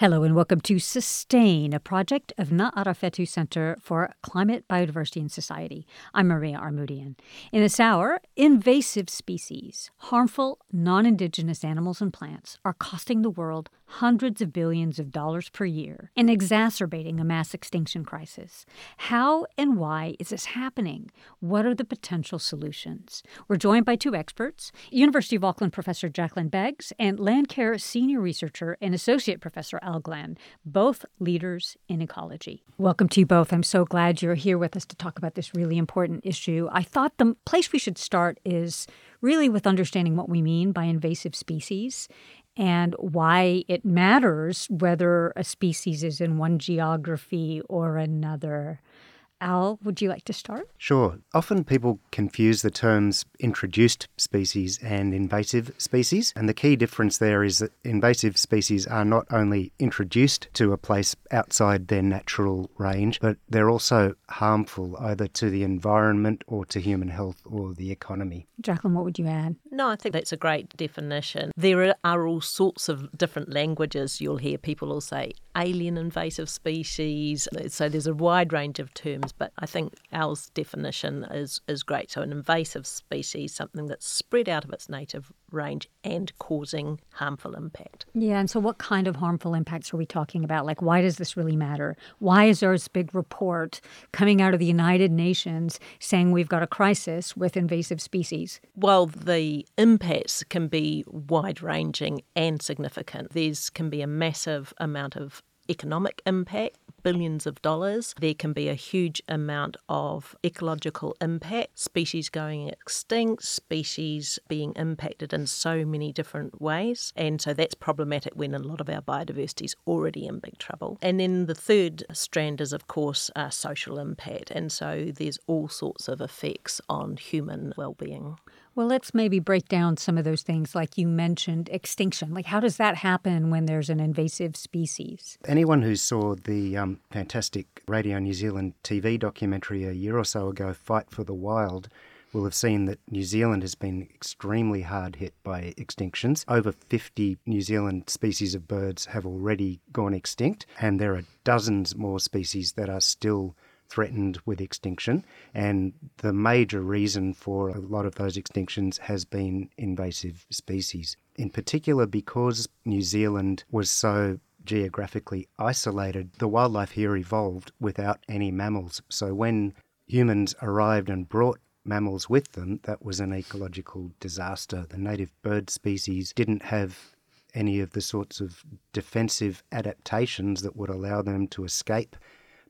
Hello and welcome to Sustain, a project of Ngā Ara Whetū Center for Climate, Biodiversity, and Society. I'm Maria Armoudian. In this hour, invasive species, harmful non indigenous animals and plants, are costing the world hundreds of billions of dollars per year and exacerbating a mass extinction crisis. How and why is this happening? What are the potential solutions? We're joined by two experts University of Auckland professor Jacqueline Beggs and Landcare senior researcher and associate professor Al Glen, both leaders in ecology. Welcome to you both. I'm so glad you're here with us to talk about this really important issue. I thought the place we should start is really with understanding what we mean by invasive species and why it matters whether a species is in one geography or another. Al, would you like to start? Sure. Often people confuse the terms introduced species and invasive species. And the key difference there is that invasive species are not only introduced to a place outside their natural range, but they're also harmful either to the environment or to human health or the economy. Jacqueline, what would you add? No, I think that's a great definition. There are all sorts of different languages. You'll hear people will say alien invasive species. So there's a wide range of terms, but I think Al's definition is, is great. So an invasive species, something that's spread out of its native range and causing harmful impact. Yeah, and so what kind of harmful impacts are we talking about? Like, why does this really matter? Why is there this big report coming out of the United Nations saying we've got a crisis with invasive species? Well, the impacts can be wide ranging and significant. There's can be a massive amount of economic impact, billions of dollars. There can be a huge amount of ecological impact, species going extinct, species being impacted in so many different ways. And so that's problematic when a lot of our biodiversity is already in big trouble. And then the third strand is, of course, uh, social impact. And so there's all sorts of effects on human well-being. Well, let's maybe break down some of those things, like you mentioned extinction. Like, how does that happen when there's an invasive species? Anyone who saw the um, fantastic Radio New Zealand TV documentary a year or so ago, Fight for the Wild, will have seen that New Zealand has been extremely hard hit by extinctions. Over 50 New Zealand species of birds have already gone extinct, and there are dozens more species that are still threatened with extinction. And the major reason for a lot of those extinctions has been invasive species. In particular, because New Zealand was so geographically isolated, the wildlife here evolved without any mammals. So when humans arrived and brought mammals with them, that was an ecological disaster. The native bird species didn't have any of the sorts of defensive adaptations that would allow them to escape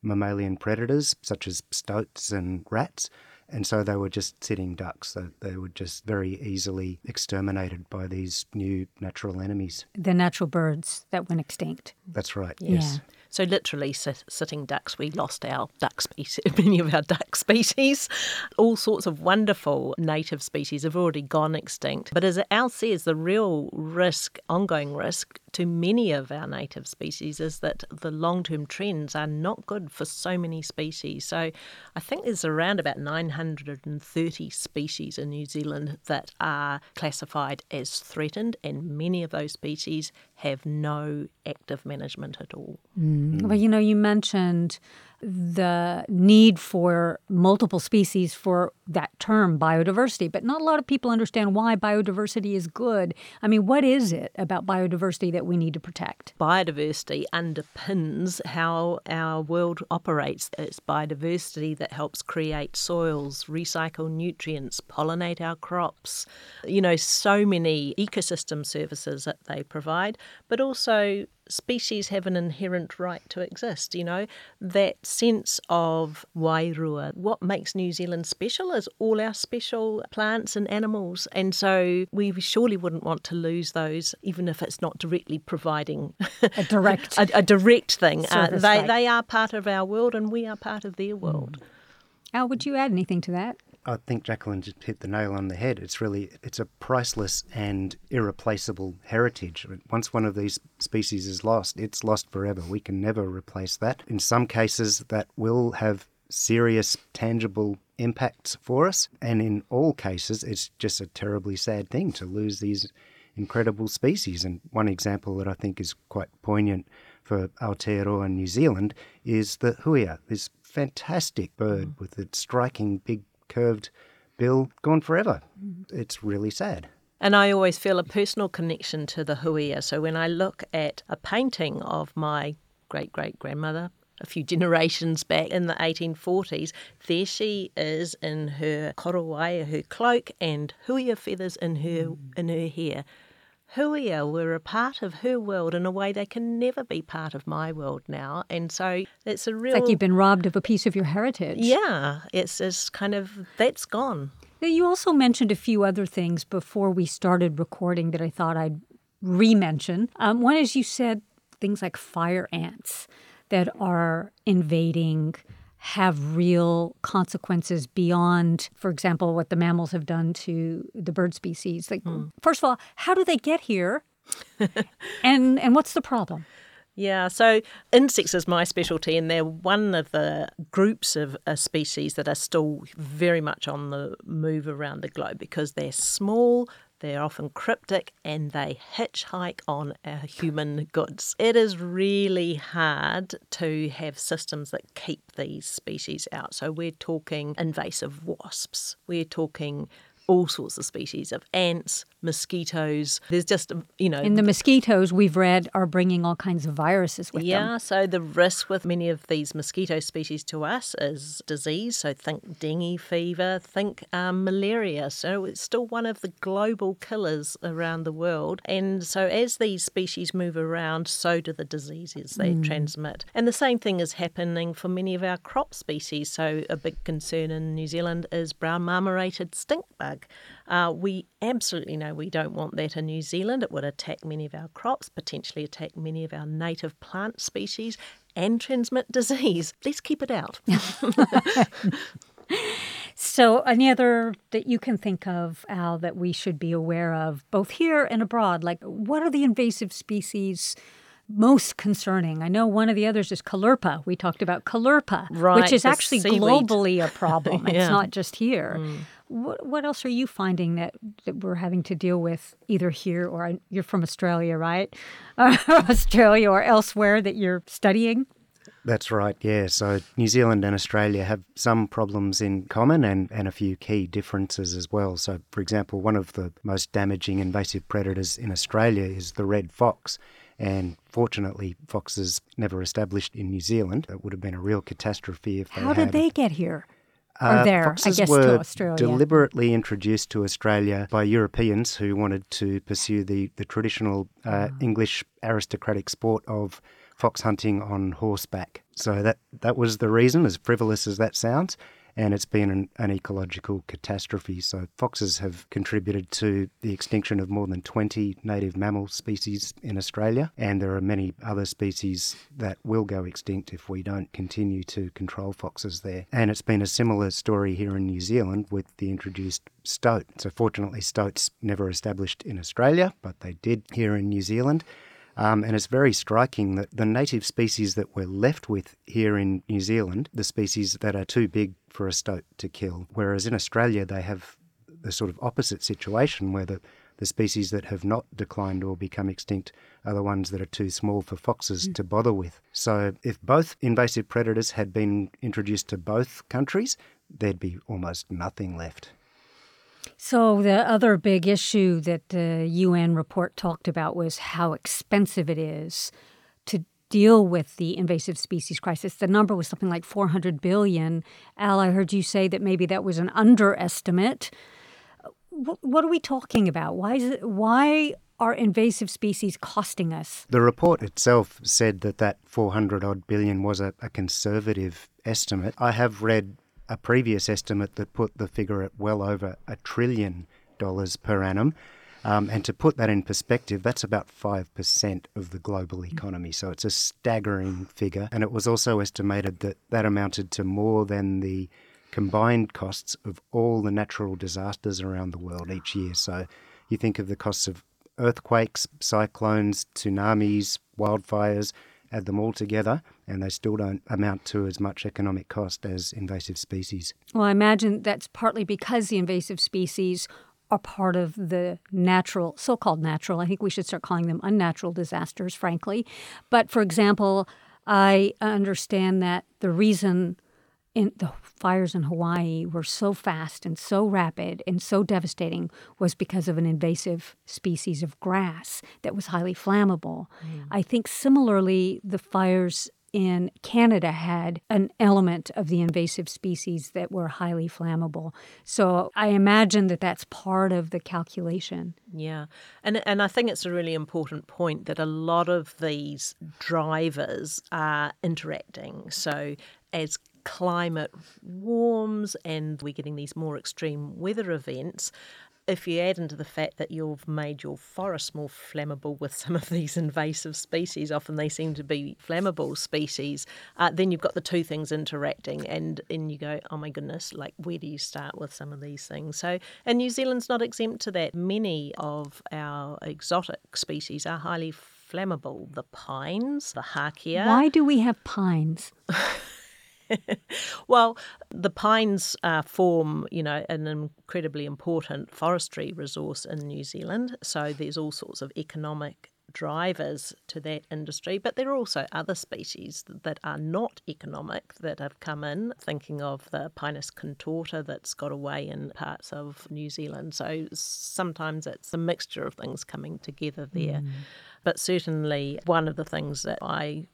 mammalian predators such as stoats and rats. And so they were just sitting ducks. So they were just very easily exterminated by these new natural enemies. The natural birds that went extinct. That's right, Yeah. yes. So literally sit, sitting ducks, we lost our duck species, many of our duck species. All sorts of wonderful native species have already gone extinct. But as Al says, the real risk, ongoing risk to many of our native species is that the long-term trends are not good for so many species. So I think there's around about 930 species in New Zealand that are classified as threatened and many of those species have no active management at all. Mm. Well, you know, you mentioned the need for multiple species for that term biodiversity, but not a lot of people understand why biodiversity is good. I mean, what is it about biodiversity that we need to protect? Biodiversity underpins how our world operates. It's biodiversity that helps create soils, recycle nutrients, pollinate our crops. You know, so many ecosystem services that they provide, but also species have an inherent right to exist, you know. That sense of wairua, what makes New Zealand special is all our special plants and animals. And so we surely wouldn't want to lose those, even if it's not directly providing A direct a, a direct thing. Uh, they, they are part of our world and we are part of their world. Al, would you add anything to that? I think Jacqueline just hit the nail on the head. It's really it's a priceless and irreplaceable heritage. Once one of these species is lost, it's lost forever. We can never replace that. In some cases, that will have serious, tangible impacts for us, and in all cases, it's just a terribly sad thing to lose these incredible species. And one example that I think is quite poignant for Aotearoa New Zealand is the huia, this fantastic bird mm. with its striking big curved bill, gone forever. It's really sad. And I always feel a personal connection to the huia. So when I look at a painting of my great great grandmother, a few generations back in the 1840s, there she is in her korowai, her cloak, and huia feathers in her in her hair. Huia were a part of her world in a way they can never be part of my world now. And so it's a real. It's like you've been robbed of a piece of your heritage. Yeah, it's, it's kind of, that's gone. You also mentioned a few other things before we started recording that I thought I'd re mention. Um, one is you said things like fire ants that are invading have real consequences beyond, for example, what the mammals have done to the bird species. Like, mm. first of all, how do they get here? and and what's the problem? Yeah, so insects is my specialty, and they're one of the groups of a species that are still very much on the move around the globe because they're small, they're often cryptic and they hitchhike on our human goods. It is really hard to have systems that keep these species out. So we're talking invasive wasps, we're talking all sorts of species of ants, mosquitoes. There's just, you know. And the mosquitoes we've read are bringing all kinds of viruses with yeah, them. Yeah, so the risk with many of these mosquito species to us is disease. So think dengue fever, think um, malaria. So it's still one of the global killers around the world. And so as these species move around, so do the diseases they mm. transmit. And the same thing is happening for many of our crop species. So a big concern in New Zealand is brown marmorated stink bug. Uh, we absolutely know we don't want that in New Zealand. It would attack many of our crops, potentially attack many of our native plant species, and transmit disease. Let's keep it out. so, any other that you can think of, Al, that we should be aware of, both here and abroad? Like, what are the invasive species? most concerning. I know one of the others is Caulerpa. We talked about Caulerpa, right, which is actually seaweed. globally a problem. yeah. It's not just here. Mm. What, what else are you finding that, that we're having to deal with either here or you're from Australia, right? Australia or elsewhere that you're studying? That's right, yeah. So New Zealand and Australia have some problems in common and, and a few key differences as well. So, for example, one of the most damaging invasive predators in Australia is the red fox. And fortunately, foxes never established in New Zealand. It would have been a real catastrophe if they How did they get here? Uh, there, foxes I guess, were to Australia. deliberately introduced to Australia by Europeans who wanted to pursue the, the traditional uh, oh. English aristocratic sport of fox hunting on horseback. So that, that was the reason, as frivolous as that sounds and it's been an, an, ecological catastrophe. So, foxes have contributed to the extinction of more than 20 native mammal species in Australia, and there are many other species that will go extinct if we don't continue to control foxes there. And it's been a similar story here in New Zealand with the introduced stoat. So, fortunately, stoats never established in Australia, but they did here in New Zealand. Um, and it's very striking that the native species that we're left with here in New Zealand, the species that are too big for a stoat to kill, whereas in Australia they have the sort of opposite situation where the, the species that have not declined or become extinct are the ones that are too small for foxes mm. to bother with. So if both invasive predators had been introduced to both countries, there'd be almost nothing left. So, the other big issue that the UN report talked about was how expensive it is to deal with the invasive species crisis. The number was something like 400 billion. Al, I heard you say that maybe that was an underestimate. What are we talking about? Why is it, why are invasive species costing us? The report itself said that that 400 odd billion was a, a conservative estimate. I have read a previous estimate that put the figure at well over a trillion dollars per annum. Um, and to put that in perspective, that's about 5% of the global economy. So it's a staggering figure. And it was also estimated that that amounted to more than the combined costs of all the natural disasters around the world each year. So you think of the costs of earthquakes, cyclones, tsunamis, wildfires, add them all together, and they still don't amount to as much economic cost as invasive species. Well, I imagine that's partly because the invasive species are part of the natural, so called natural, I think we should start calling them unnatural disasters, frankly. But for example, I understand that the reason in the fires in Hawaii were so fast and so rapid and so devastating was because of an invasive species of grass that was highly flammable. Mm. I think similarly, the fires in Canada had an element of the invasive species that were highly flammable. So I imagine that that's part of the calculation. Yeah. And and I think it's a really important point that a lot of these drivers are interacting. So as climate warms and we're getting these more extreme weather events, if you add into the fact that you've made your forest more flammable with some of these invasive species, often they seem to be flammable species, uh, then you've got the two things interacting, and and you go, oh my goodness, like where do you start with some of these things? So, and New Zealand's not exempt to that. Many of our exotic species are highly flammable. The pines, the hakea. Why do we have pines? well, the pines uh, form, you know, an incredibly important forestry resource in New Zealand. So there's all sorts of economic drivers to that industry, but there are also other species that are not economic that have come in, thinking of the Pinus contorta that's got away in parts of New Zealand. So sometimes it's a mixture of things coming together there. Mm. But certainly, one of the things that I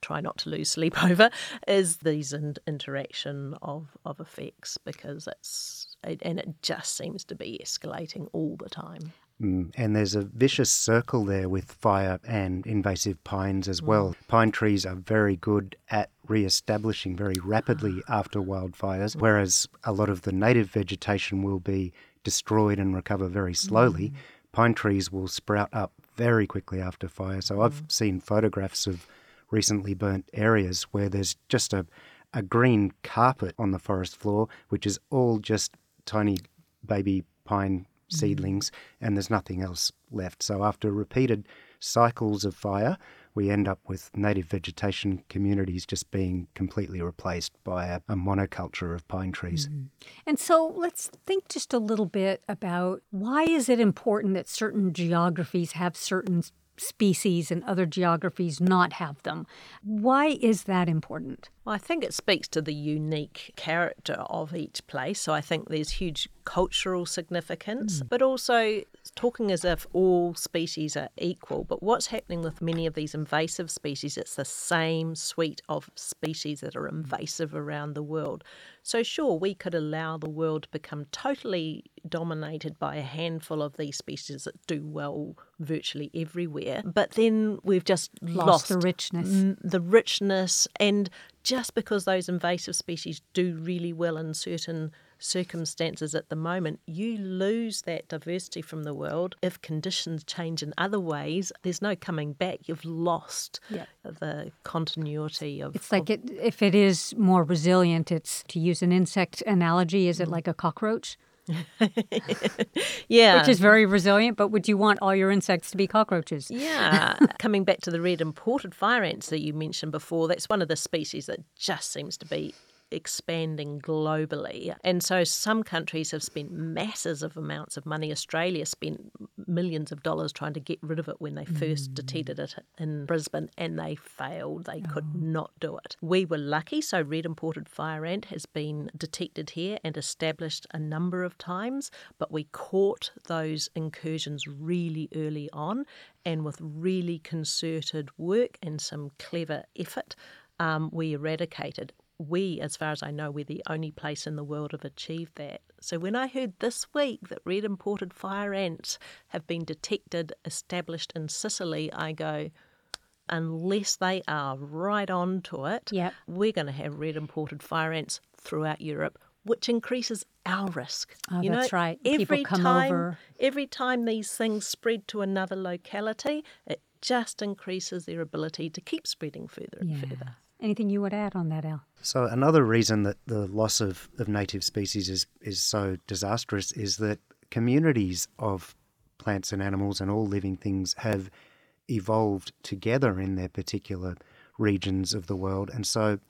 try not to lose sleep over is these in- interaction of, of effects because it's it, and it just seems to be escalating all the time. Mm, and there's a vicious circle there with fire and invasive pines as well. Mm. Pine trees are very good at re-establishing very rapidly after wildfires, whereas a lot of the native vegetation will be destroyed and recover very slowly. Mm. Pine trees will sprout up very quickly after fire. So I've mm. seen photographs of recently burnt areas where there's just a, a green carpet on the forest floor, which is all just tiny baby pine mm. seedlings, and there's nothing else left. So, after repeated cycles of fire, we end up with native vegetation communities just being completely replaced by a, a monoculture of pine trees. Mm-hmm. And so let's think just a little bit about why is it important that certain geographies have certain species and other geographies not have them. Why is that important? Well, I think it speaks to the unique character of each place. So I think there's huge cultural significance, mm. but also talking as if all species are equal. But what's happening with many of these invasive species, it's the same suite of species that are invasive around the world. So, sure, we could allow the world to become totally dominated by a handful of these species that do well virtually everywhere, but then we've just lost, lost the richness. the richness and just because those invasive species do really well in certain circumstances at the moment, you lose that diversity from the world. If conditions change in other ways, there's no coming back. You've lost the continuity of. It's like of, it, if it is more resilient, it's to use an insect analogy, is it mm. like a cockroach? yeah. Which is very resilient, but would you want all your insects to be cockroaches? Yeah. Coming back to the red imported fire ants that you mentioned before, that's one of the species that just seems to be expanding globally. And so some countries have spent masses of amounts of money. Australia spent millions of dollars trying to get rid of it when they first mm. detected it in Brisbane and they failed. They oh. could not do it. We were lucky, so red imported fire ant has been detected here and established a number of times, but we caught those incursions really early on and with really concerted work and some clever effort. Um, we eradicated we, as far as I know, we're the only place in the world have achieved that. So when I heard this week that red imported fire ants have been detected, established in Sicily, I go, unless they are right on to it, yep. we're going to have red imported fire ants throughout Europe, which increases our risk. Oh, you that's know, right. Every time, over. Every time these things spread to another locality, it just increases their ability to keep spreading further and yeah. further. Anything you would add on that, Al? So another reason that the loss of, of native species is, is so disastrous is that communities of plants and animals and all living things have evolved together in their particular regions of the world. And so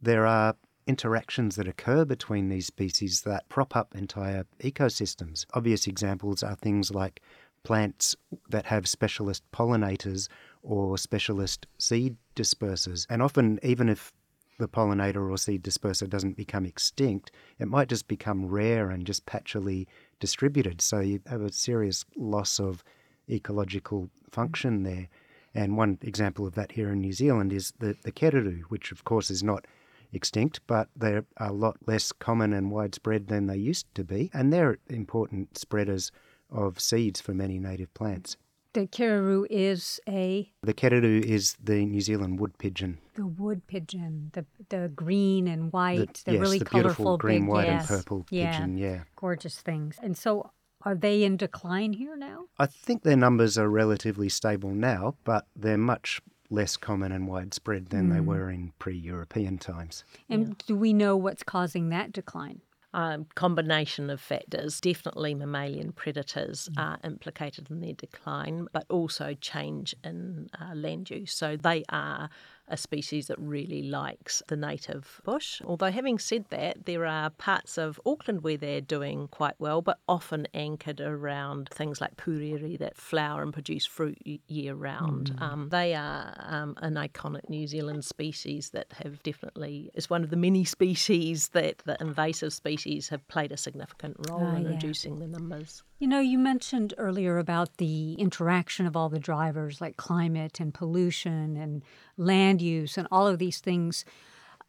there are interactions that occur between these species that prop up entire ecosystems. Obvious examples are things like plants that have specialist pollinators or specialist seed dispersers. And often, even if the pollinator or seed disperser doesn't become extinct, it might just become rare and just patchily distributed. So you have a serious loss of ecological function there. And one example of that here in New Zealand is the, the kererū, which of course is not extinct, but they're a lot less common and widespread than they used to be. And they're important spreaders of seeds for many native plants. The kererū is a The kererū is the New Zealand wood pigeon. the wood pigeon, the the green and white, the, yes, really the beautiful colorful green, big, white, yes. and purple yeah, pigeon. Yeah, gorgeous things. And so, are they in decline here now? I think their numbers are relatively stable now, but they're much less common and widespread than Hmm. they were in pre-European times. And do we know what's causing that decline? Um, combination of factors. Definitely mammalian predators are implicated in their decline, but also change in uh, land use. So they are a species that really likes the native bush. Although, having said that, there are parts of Auckland where they're doing quite well, but often anchored around things like puriri that flower and produce fruit year round. Um, they are um, an iconic New Zealand species that have definitely, is one of the many species that the invasive species have played a significant role Ah, in yeah. reducing the numbers. You know, you mentioned earlier about the interaction of all the drivers like climate and pollution and land use and all of these things.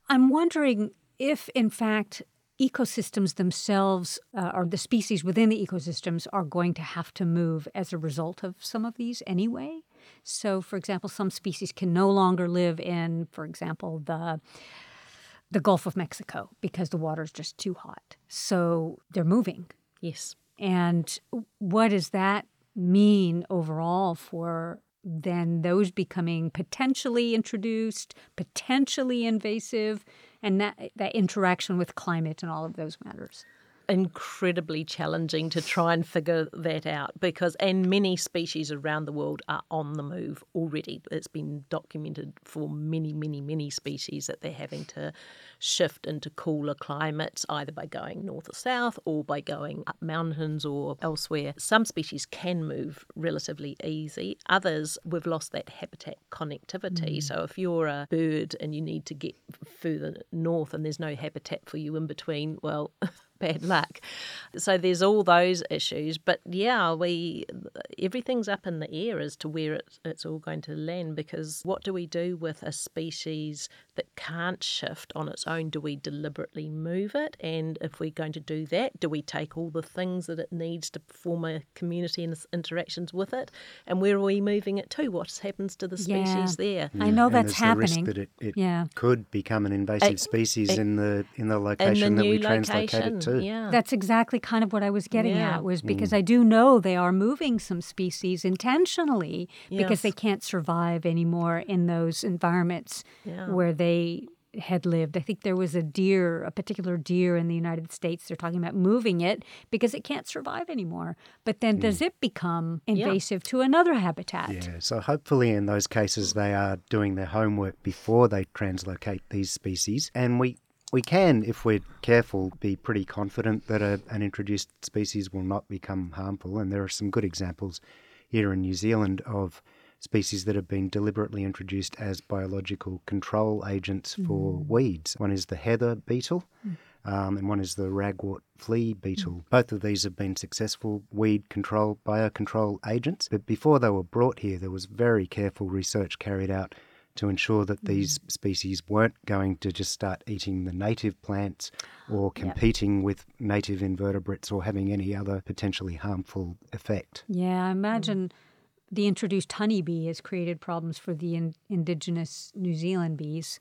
I'm wondering if, in fact, ecosystems themselves uh, or the species within the ecosystems are going to have to move as a result of some of these anyway. So, for example, some species can no longer live in, for example, the the Gulf of Mexico because the water's just too hot. So they're moving. Yes. And what does that mean overall for then those becoming potentially introduced, potentially invasive, and that, that interaction with climate and all of those matters? Incredibly challenging to try and figure that out because and many species around the world are on the move already. It's been documented for many many many species that they're having to shift into cooler climates either by going north or south or by going up mountains or elsewhere. Some species can move relatively easy. Others we've lost that habitat connectivity. Mm. So if you're a bird and you need to get further north and there's no habitat for you in between well bad luck. So there's all those issues, but yeah, we everything's up in the air as to where it's, it's all going to land. Because what do we do with a species that can't shift on its own? Do we deliberately move it? And if we're going to do that, do we take all the things that it needs to form a community and its interactions with it? And where are we moving it to? What happens to the species there? I know And that's there's the risk happening. that it, it Yeah. could become an invasive Ex- species ex- in the in the In the location that new we translocate location, it to. Yeah. That's exactly kind of what I was getting Yeah. at was because mm. I do know they are moving some species intentionally because they can't survive anymore in those environments Yeah. where they had lived. I think there was a deer, a particular deer in the United States. They're talking about moving it because it can't survive anymore. But then does mm. it become invasive to another habitat? Yeah, so hopefully in those cases they are doing their homework before they translocate these species, and we we can, if we're careful, be pretty confident that a, an introduced species will not become harmful. And there are some good examples here in New Zealand of species that have been deliberately introduced as biological control agents for hmm. weeds. One is the heather beetle, hmm. um, and one is the ragwort flea beetle. Hmm. Both of these have been successful weed control, biocontrol agents. But before they were brought here, there was very careful research carried out to ensure that these mm. species weren't going to just start eating the native plants or competing with native invertebrates or having any other potentially harmful effect. Yeah, I mm. imagine the introduced honeybee has created problems for the in, indigenous New Zealand bees.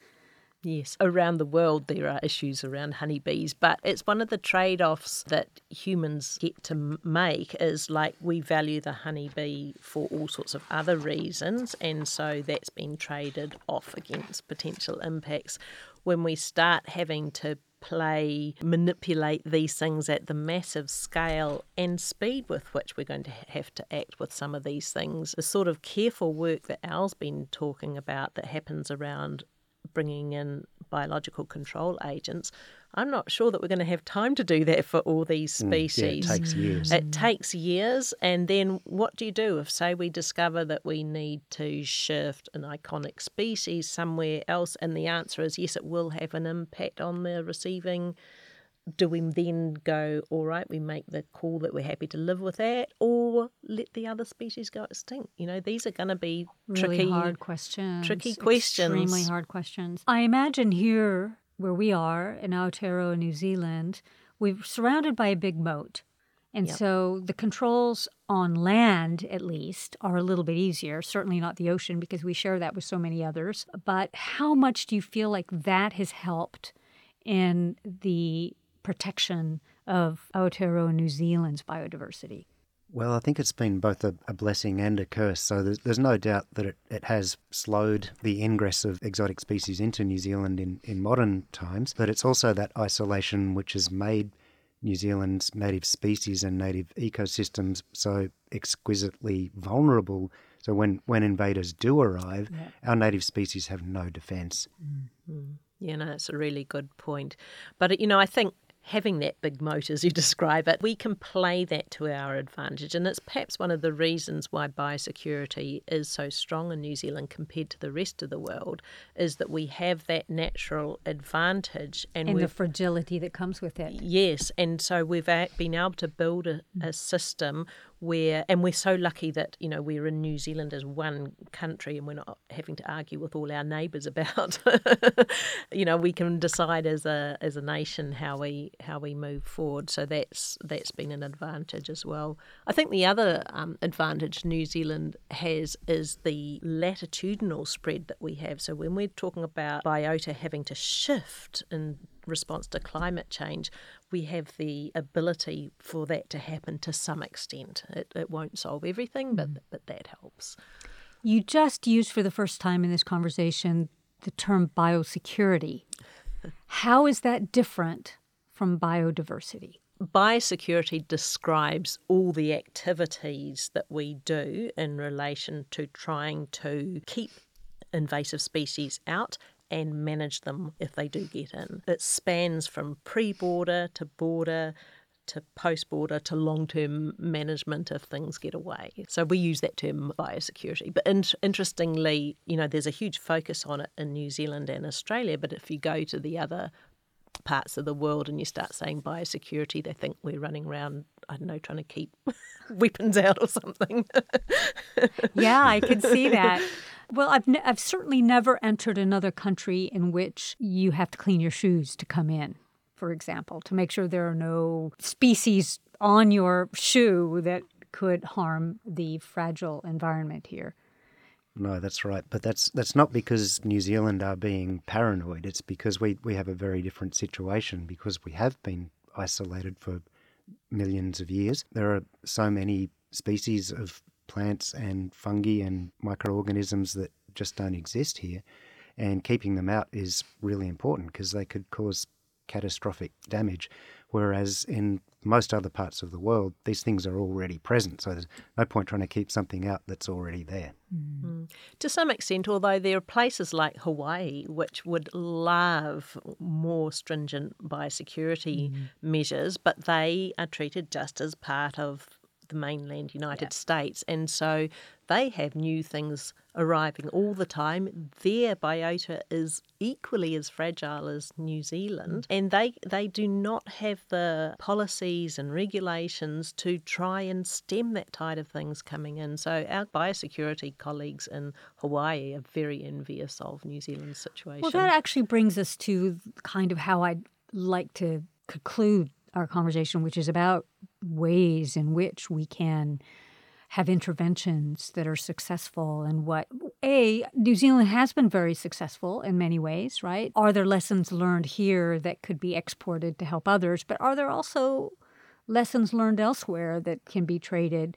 Yes, around the world there are issues around honeybees, but it's one of the trade offs that humans get to make is like we value the honeybee for all sorts of other reasons, and so that's been traded off against potential impacts. When we start having to play, manipulate these things at the massive scale and speed with which we're going to have to act with some of these things, the sort of careful work that Al's been talking about that happens around bringing in biological control agents. I'm not sure that we're going to have time to do that for all these species. Mm, yeah, it takes years. It takes years. And then what do you do if, say, we discover that we need to shift an iconic species somewhere else? And the answer is yes, it will have an impact on the receiving do we then go, all right, we make the call that we're happy to live with that, or let the other species go extinct? You know, these are going to be really tricky, hard questions. Tricky questions. Extremely hard questions. I imagine here, where we are in Aotearoa, New Zealand, we're surrounded by a big moat. And Yep. so the controls on land, at least, are a little bit easier. Certainly not the ocean because we share that with so many others. But how much do you feel like that has helped in the protection of Aotearoa New Zealand's biodiversity? Well, I think it's been both a, a blessing and a curse. So there's, there's no doubt that it, it has slowed the ingress of exotic species into New Zealand in, in modern times, but it's also that isolation which has made New Zealand's native species and native ecosystems so exquisitely vulnerable. So when, when invaders do arrive, our native species have no defence. Mm-hmm. Yeah, no, it's a really good point. But, you know, I think having that big moat, as you describe it, we can play that to our advantage. And it's perhaps one of the reasons why biosecurity is so strong in New Zealand compared to the rest of the world, is that we have that natural advantage. And, And the fragility that comes with it. Yes, and so we've been able to build a, a system where, and we're so lucky that you know we're in New Zealand as one country, and we're not having to argue with all our neighbours about. you know, we can decide as a as a nation how we how we move forward. So that's that's been an advantage as well. I think the other um, advantage New Zealand has is the latitudinal spread that we have. So when we're talking about biota having to shift in response to climate change, we have the ability for that to happen to some extent. It, it won't solve everything, but mm. but that helps. You just used for the first time in this conversation the term biosecurity. How is that different from biodiversity? Biosecurity describes all the activities that we do in relation to trying to keep invasive species out and manage them if they do get in. It spans from pre border to border to post border to long term management if things get away. So we use that term biosecurity. But in- interestingly, you know, there's a huge focus on it in New Zealand and Australia. But if you go to the other parts of the world and you start saying biosecurity, they think we're running around, I don't know, trying to keep weapons out or something. Yeah, I could see that. Well, I've, ne- I've certainly never entered another country in which you have to clean your shoes to come in, for example, to make sure there are no species on your shoe that could harm the fragile environment here. No, that's right. But that's that's not because New Zealand are being paranoid. It's because we, we have a very different situation because we have been isolated for millions of years. There are so many species of plants and fungi and microorganisms that just don't exist here. And keeping them out is really important because they could cause catastrophic damage. Whereas in most other parts of the world, these things are already present. So there's no point trying to keep something out that's already there. Mm. Mm. to some extent, although there are places like Hawaii which would love more stringent biosecurity mm. measures, but they are treated just as part of the mainland United States. And so they have new things arriving all the time. Their biota is equally as fragile as New Zealand, mm. and they, they do not have the policies and regulations to try and stem that tide of things coming in. So our biosecurity colleagues in Hawaii are very envious of New Zealand's situation. Well, that actually brings us to kind of how I'd like to conclude our conversation, which is about ways in which we can have interventions that are successful and what a New Zealand has been very successful in many ways, right? Are there lessons learned here that could be exported to help others, but are there also lessons learned elsewhere that can be traded?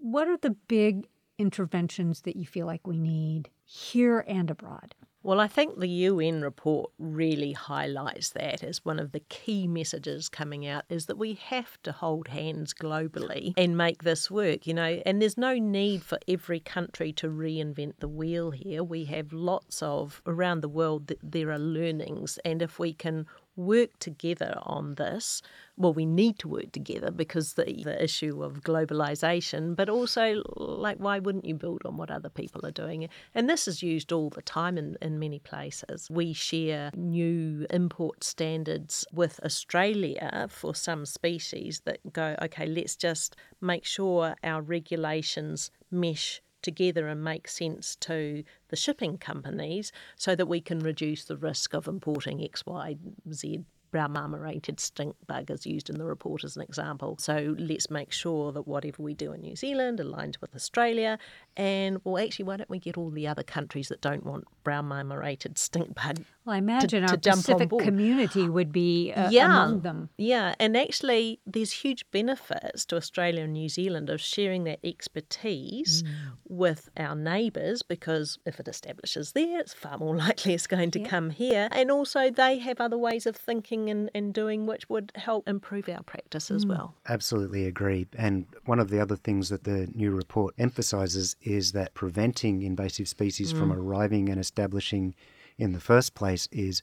What are the big interventions that you feel like we need here and abroad? Well, I think the UN report really highlights that as one of the key messages coming out is that we have to hold hands globally and make this work, you know, and there's no need for every country to reinvent the wheel here. We have lots of around the world that there are learnings and if we can work together on this. Well, we need to work together because the, the issue of globalization, but also, like, why wouldn't you build on what other people are doing? And this is used all the time in, in many places. We share new import standards with Australia for some species that go, okay, let's just make sure our regulations mesh together and make sense to the shipping companies so that we can reduce the risk of importing X, Y, Z brown marmorated stink bug is used in the report as an example. So let's make sure that whatever we do in New Zealand aligns with Australia. And well, actually, why don't we get all the other countries that don't want brown marmorated stink bug? Well, I imagine to, our to Pacific community would be uh, yeah, among them. Yeah, and actually, there's huge benefits to Australia and New Zealand of sharing that expertise mm. with our neighbours because if it establishes there, it's far more likely it's going to yeah. come here. And also, they have other ways of thinking and, and doing which would help improve our practice as mm. well. Absolutely agree. And one of the other things that the new report emphasises is that preventing invasive species mm. from arriving and establishing in the first place is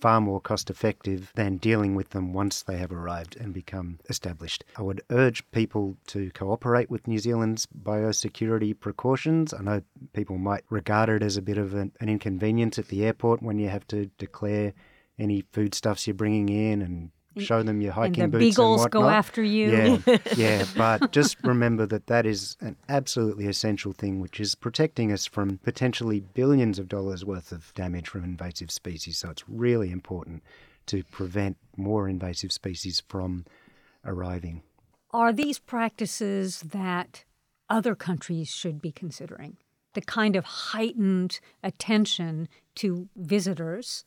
far more cost effective than dealing with them once they have arrived and become established. I would urge people to cooperate with New Zealand's biosecurity precautions. I know people might regard it as a bit of an, an inconvenience at the airport when you have to declare any foodstuffs you're bringing in and Mm. show them your hiking and the boots beagles and go after you. Yeah, yeah. But just remember that that is an absolutely essential thing, which is protecting us from potentially billions of dollars worth of damage from invasive species. So it's really important to prevent more invasive species from arriving. Are these practices that other countries should be considering? The kind of heightened attention to visitors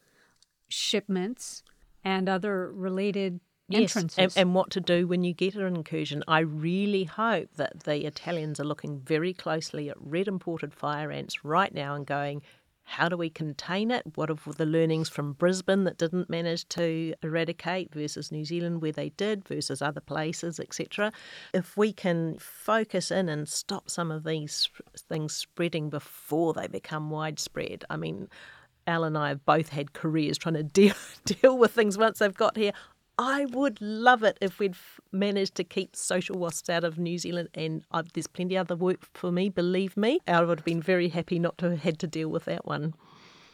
shipments and other related Yes, entrances. and, and, what to do when you get an incursion. I really hope that the Italians are looking very closely at red imported fire ants right now and going, how do we contain it? What are the learnings from Brisbane that didn't manage to eradicate versus New Zealand where they did versus other places, etc. If we can focus in and stop some of these things spreading before they become widespread, I mean, Al and I have both had careers trying to deal deal with things once they've got here. I would love it if we'd managed to keep social wasps out of New Zealand, and uh, there's plenty other work for me. Believe me, I would have been very happy not to have had to deal with that one.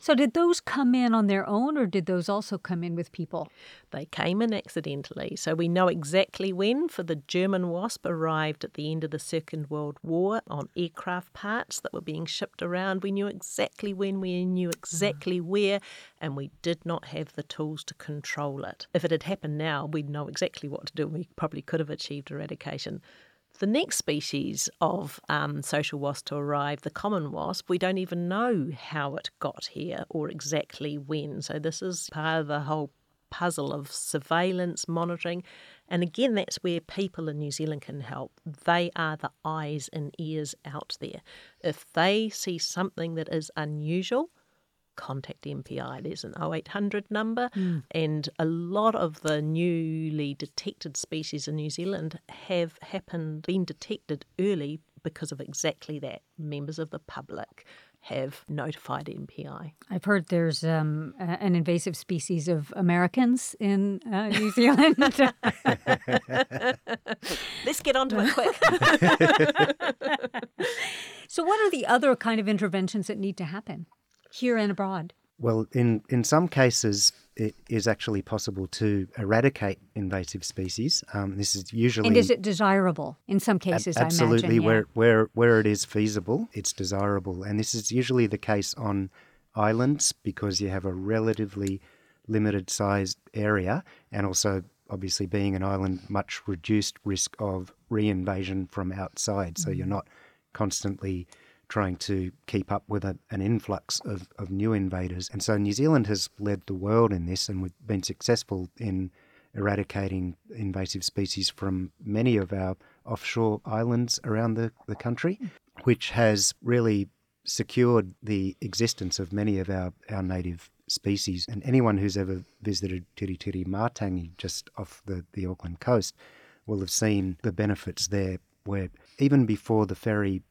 So, did those come in on their own, or did those also come in with people? They came in accidentally. So, we know exactly when, for the German wasp arrived at the end of the Second World War on aircraft parts that were being shipped around. We knew exactly when, we knew exactly mm. where, and we did not have the tools to control it. If it had happened now, we'd know exactly what to do, and we probably could have achieved eradication. The next species of um, social wasp to arrive, the common wasp, we don't even know how it got here or exactly when. So, this is part of the whole puzzle of surveillance, monitoring. And again, that's where people in New Zealand can help. They are the eyes and ears out there. If they see something that is unusual, contact MPI. There's an 0800 number, mm. and a lot of the newly detected species in New Zealand have happened, been detected early because of exactly that. Members of the public have notified MPI. I've heard there's um, an invasive species of Americans in uh, New Zealand. Let's get onto it quick. so, what are the other kind of interventions that need to happen? Here and abroad? Well, in, in some cases, it is actually possible to eradicate invasive species. Um, this is usually and is it desirable in some cases? Ab- absolutely, imagine, yeah. where where where it is feasible, it's desirable, and this is usually the case on islands because you have a relatively limited sized area, and also obviously being an island, much reduced risk of reinvasion from outside. Mm-hmm. So you're mm. not constantly trying to keep up with a, an influx of, of new invaders. And so New Zealand has led the world in this, and we've been successful in eradicating invasive species from many of our offshore islands around the, the country, which has really secured the existence of many of our, our native species. And anyone who's ever visited Tiritiri Matangi just off the, the Auckland coast will have seen the benefits there, where even before the ferry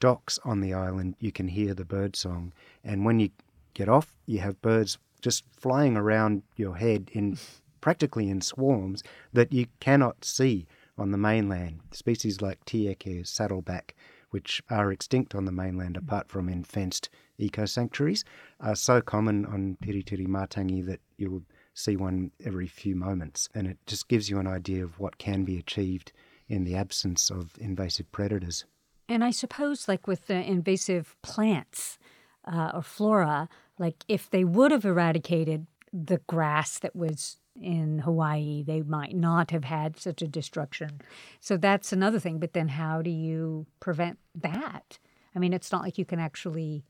docks on the island, you can hear the bird song. And when you get off, you have birds just flying around your head in practically in swarms that you cannot see on the mainland. Species like Tieke saddleback, which are extinct on the mainland hmm. apart from in fenced eco sanctuaries, are so common on Tiritiri Matangi that you'll see one every few moments. And it just gives you an idea of what can be achieved in the absence of invasive predators. And I suppose, like with the invasive plants uh, or flora, like if they would have eradicated the grass that was in Hawaii, they might not have had such a destruction. So that's another thing. But then how do you prevent that? I mean, it's not like you can actually,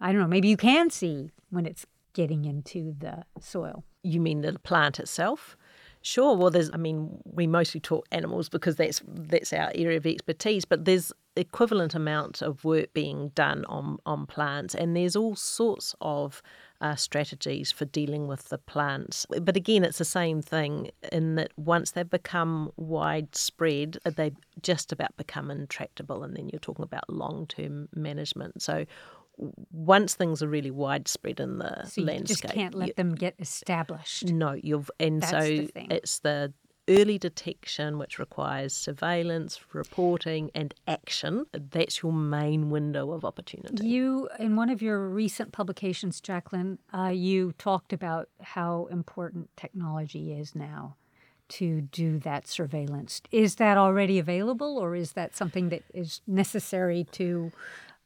I don't know, maybe you can see when it's getting into the soil. You mean the plant itself? Sure. Well, there's. I mean, we mostly talk animals because that's that's our area of expertise. But there's equivalent amount of work being done on on plants, and there's all sorts of uh, strategies for dealing with the plants. But again, it's the same thing in that once they've become widespread, they just about become intractable, and then you're talking about long term management. So once things are really widespread in the so landscape, just can't let you, them get established. No, you've and That's so the it's the early detection, which requires surveillance, reporting, and action. That's your main window of opportunity. You, in one of your recent publications, Jacqueline, uh, you talked about how important technology is now to do that surveillance. Is that already available, or is that something that is necessary to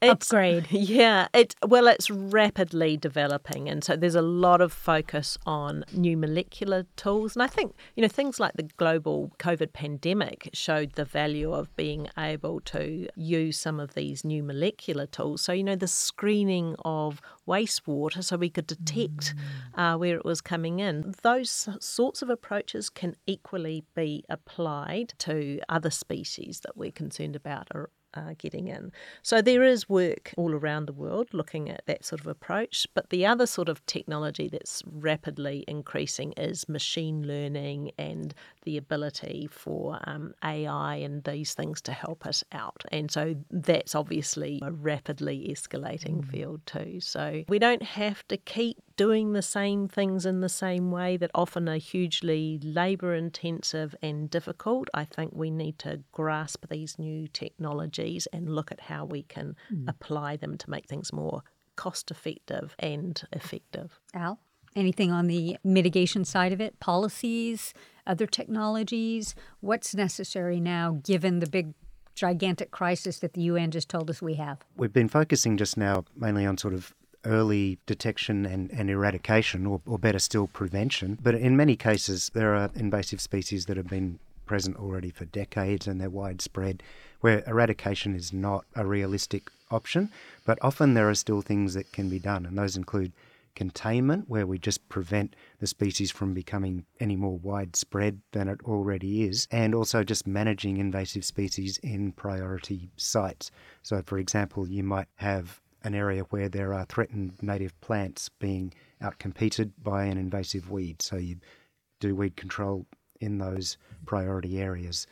it's, upgrade. Yeah, it well, it's rapidly developing, and so there's a lot of focus on new molecular tools. And I think you know things like the global COVID pandemic showed the value of being able to use some of these new molecular tools. So you know the screening of wastewater, so we could detect mm. uh, where it was coming in. Those sorts of approaches can equally be applied to other species that we're concerned about uh, getting in. So there is work all around the world looking at that sort of approach. But the other sort of technology that's rapidly increasing is machine learning and the ability for um, AI and these things to help us out. And so that's obviously a rapidly escalating mm. field too. So we don't have to keep doing the same things in the same way that often are hugely labour intensive and difficult. I think we need to grasp these new technologies and look at how we can mm. apply them to make things more cost effective and effective. Al? Anything on the mitigation side of it? Policies, other technologies? What's necessary now given the big gigantic crisis that the UN just told us we have? We've been focusing just now mainly on sort of early detection and, and eradication, or, or better still, prevention. But in many cases, there are invasive species that have been present already for decades and they're widespread, where eradication is not a realistic option. But often there are still things that can be done, and those include containment, where we just prevent the species from becoming any more widespread than it already is, and also just managing invasive species in priority sites. So, for example, you might have an area where there are threatened native plants being outcompeted by an invasive weed. So you do weed control in those priority areas.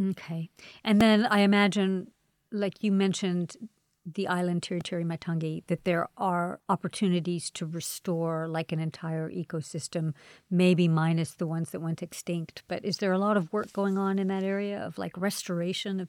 Okay. And then I imagine, like you mentioned, the island Tiritiri Matangi, that there are opportunities to restore like an entire ecosystem, maybe minus the ones that went extinct. But is there a lot of work going on in that area of like restoration of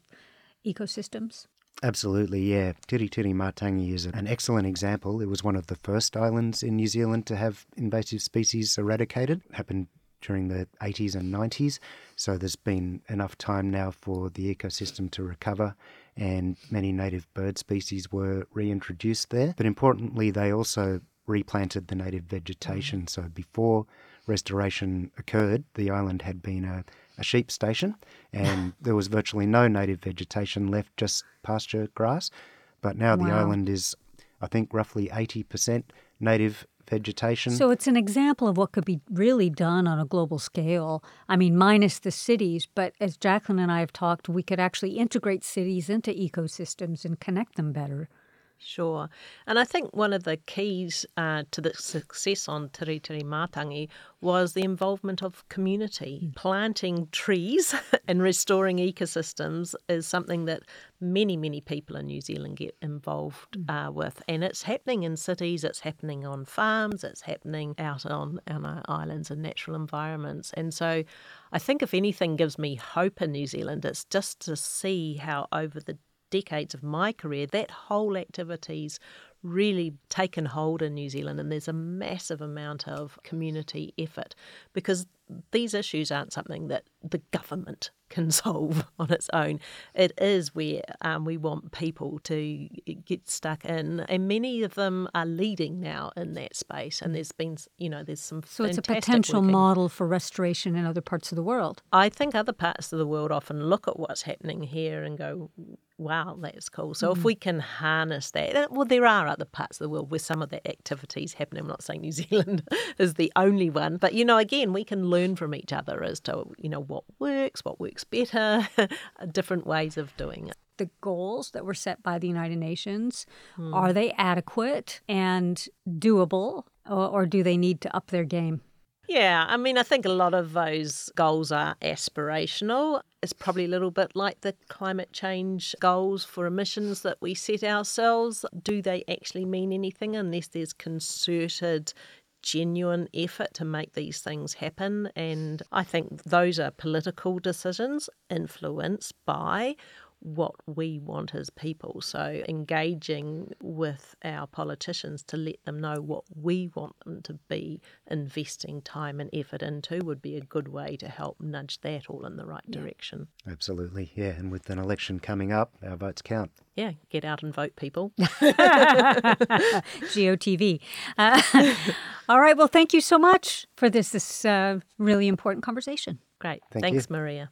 ecosystems? Absolutely, yeah. Tiritiri Matangi is an excellent example. It was one of the first islands in New Zealand to have invasive species eradicated. It happened during the 80s and 90s, so there's been enough time now for the ecosystem to recover, and many native bird species were reintroduced there. But importantly, they also replanted the native vegetation. So before restoration occurred, the island had been a a sheep station, and there was virtually no native vegetation left, just pasture grass. But now wow. the island is, I think, roughly 80% native vegetation. So it's an example of what could be really done on a global scale. I mean, minus the cities, but as Jacqueline and I have talked, we could actually integrate cities into ecosystems and connect them better. Sure. And I think one of the keys uh, to the success on Tiritiri Matangi was the involvement of community. Mm. Planting trees and restoring ecosystems is something that many, many people in New Zealand get involved mm. uh, with. And it's happening in cities, it's happening on farms, it's happening out on, on our islands and natural environments. And so I think if anything gives me hope in New Zealand, it's just to see how over the decades of my career, that whole activity's really taken hold in New Zealand, and there's a massive amount of community effort because these issues aren't something that the government can solve on its own. It is where um, we want people to get stuck in, and many of them are leading now in that space. And there's been, you know, there's some. So it's a potential working. model for restoration in other parts of the world. I think other parts of the world often look at what's happening here and go, wow, that's cool. So mm. if we can harness that, well, there are other parts of the world where some of that activities happen. I'm not saying New Zealand is the only one, but you know, again, we can learn from each other as to you know what works, what works better, different ways of doing it. The goals that were set by the United Nations mm. are they adequate and doable, or, or do they need to up their game? Yeah, I mean, I think a lot of those goals are aspirational. It's probably a little bit like the climate change goals for emissions that we set ourselves. Do they actually mean anything unless there's concerted genuine effort to make these things happen. And I think those are political decisions influenced by what we want as people. So, engaging with our politicians to let them know what we want them to be investing time and effort into would be a good way to help nudge that all in the right yeah. direction. Absolutely, yeah. And with an election coming up, our votes count. Yeah, get out and vote, people. GOTV. Uh, all right, well, thank you so much for this, this uh, really important conversation. Great. Thank Thanks, you. Maria.